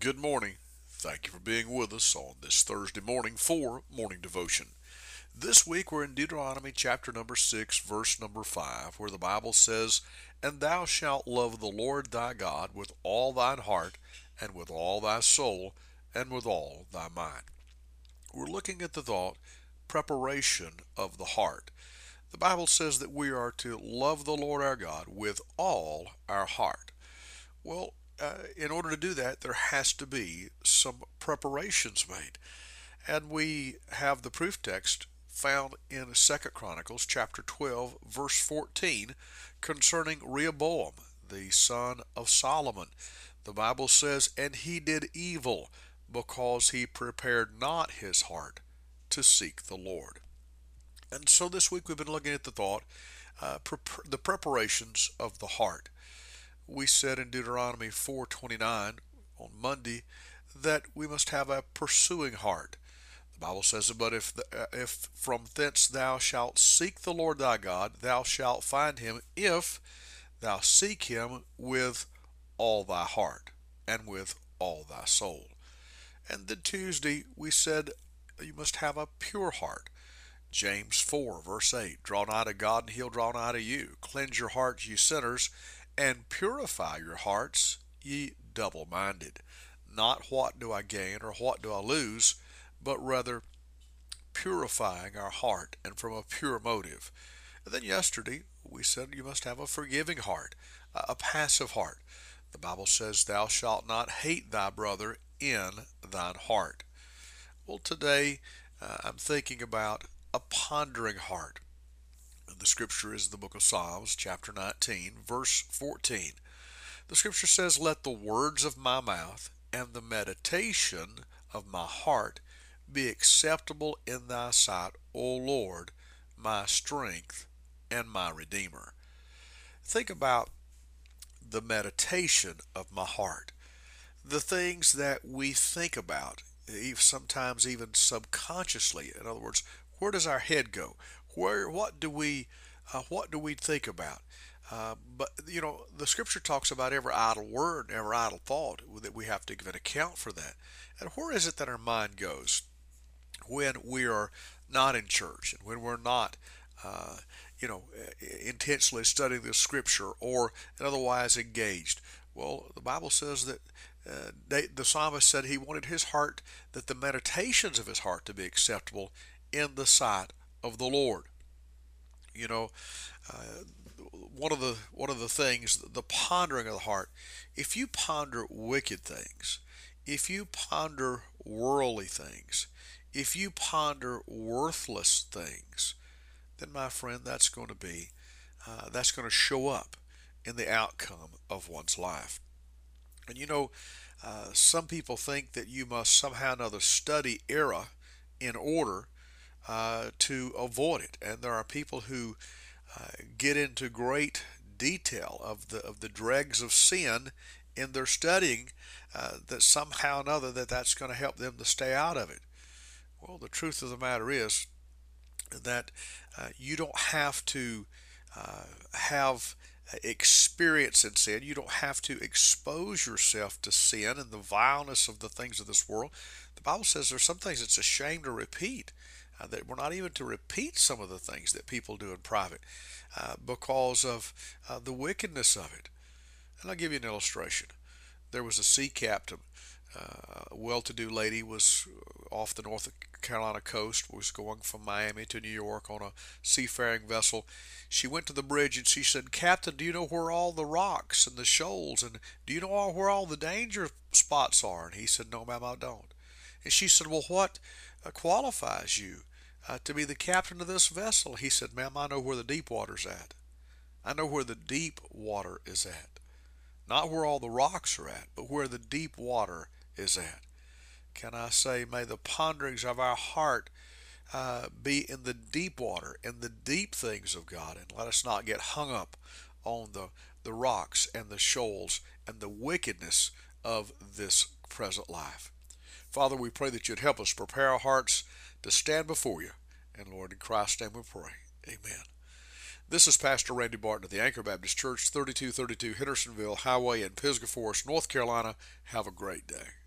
Good morning. Thank you for being with us on this Thursday morning for Morning Devotion. This week we're in Deuteronomy chapter number 6, verse number 5, where the Bible says, And thou shalt love the Lord thy God with all thine heart, and with all thy soul, and with all thy mind. We're looking at the thought, preparation of the heart. The Bible says that we are to love the Lord our God with all our heart. Well, uh, in order to do that, there has to be some preparations made. And we have the proof text found in Second Chronicles chapter 12, verse 14, concerning Rehoboam, the son of Solomon. The Bible says, And he did evil because he prepared not his heart to seek the Lord. And so this week we've been looking at the thought, uh, the preparations of the heart we said in Deuteronomy 4:29 on Monday that we must have a pursuing heart. The Bible says, "But if the, uh, if from thence thou shalt seek the Lord thy God, thou shalt find him if thou seek him with all thy heart and with all thy soul." And then Tuesday we said you must have a pure heart. James 4, verse 8 Draw nigh to God, and he'll draw nigh to you. Cleanse your hearts, you sinners, and purify your hearts, ye double minded. Not what do I gain or what do I lose, but rather purifying our heart and from a pure motive. And then yesterday we said you must have a forgiving heart, a passive heart. The Bible says, Thou shalt not hate thy brother in thine heart. Well, today uh, I'm thinking about a pondering heart. The scripture is the book of Psalms, chapter 19, verse 14. The scripture says, Let the words of my mouth and the meditation of my heart be acceptable in thy sight, O Lord, my strength and my redeemer. Think about the meditation of my heart. The things that we think about, sometimes even subconsciously. In other words, where does our head go? Where what do we uh, what do we think about? Uh, but you know, the Scripture talks about every idle word, every idle thought that we have to give an account for that. And where is it that our mind goes when we are not in church and when we're not, uh, you know, intentionally studying the Scripture or otherwise engaged? Well, the Bible says that uh, they, the psalmist said he wanted his heart, that the meditations of his heart to be acceptable in the sight of the Lord. You know, uh, one of the one of the things, the pondering of the heart. If you ponder wicked things, if you ponder worldly things, if you ponder worthless things, then my friend, that's going to be uh, that's going to show up in the outcome of one's life. And you know, uh, some people think that you must somehow or another study error in order uh, to avoid it. And there are people who uh, get into great detail of the of the dregs of sin in their studying uh, that somehow or another that that's going to help them to stay out of it. Well, the truth of the matter is that uh, you don't have to uh, have experience in sin. You don't have to expose yourself to sin and the vileness of the things of this world. The Bible says there's some things it's a shame to repeat uh, that we're not even to repeat some of the things that people do in private uh, because of uh, the wickedness of it. And I'll give you an illustration. There was a sea captain, uh, a well-to-do lady was off the North Carolina coast, was going from Miami to New York on a seafaring vessel. She went to the bridge and she said, Captain, do you know where all the rocks and the shoals and do you know where all the danger spots are? And he said, No, ma'am, I don't. And she said, Well, what uh, qualifies you uh, to be the captain of this vessel. He said, Ma'am, I know where the deep water's at. I know where the deep water is at. Not where all the rocks are at, but where the deep water is at. Can I say, may the ponderings of our heart uh, be in the deep water, in the deep things of God, and let us not get hung up on the, the rocks and the shoals and the wickedness of this present life. Father, we pray that you'd help us prepare our hearts to stand before you. And Lord, in Christ's name we pray. Amen. This is Pastor Randy Barton of the Anchor Baptist Church, 3232 Hendersonville Highway in Pisgah Forest, North Carolina. Have a great day.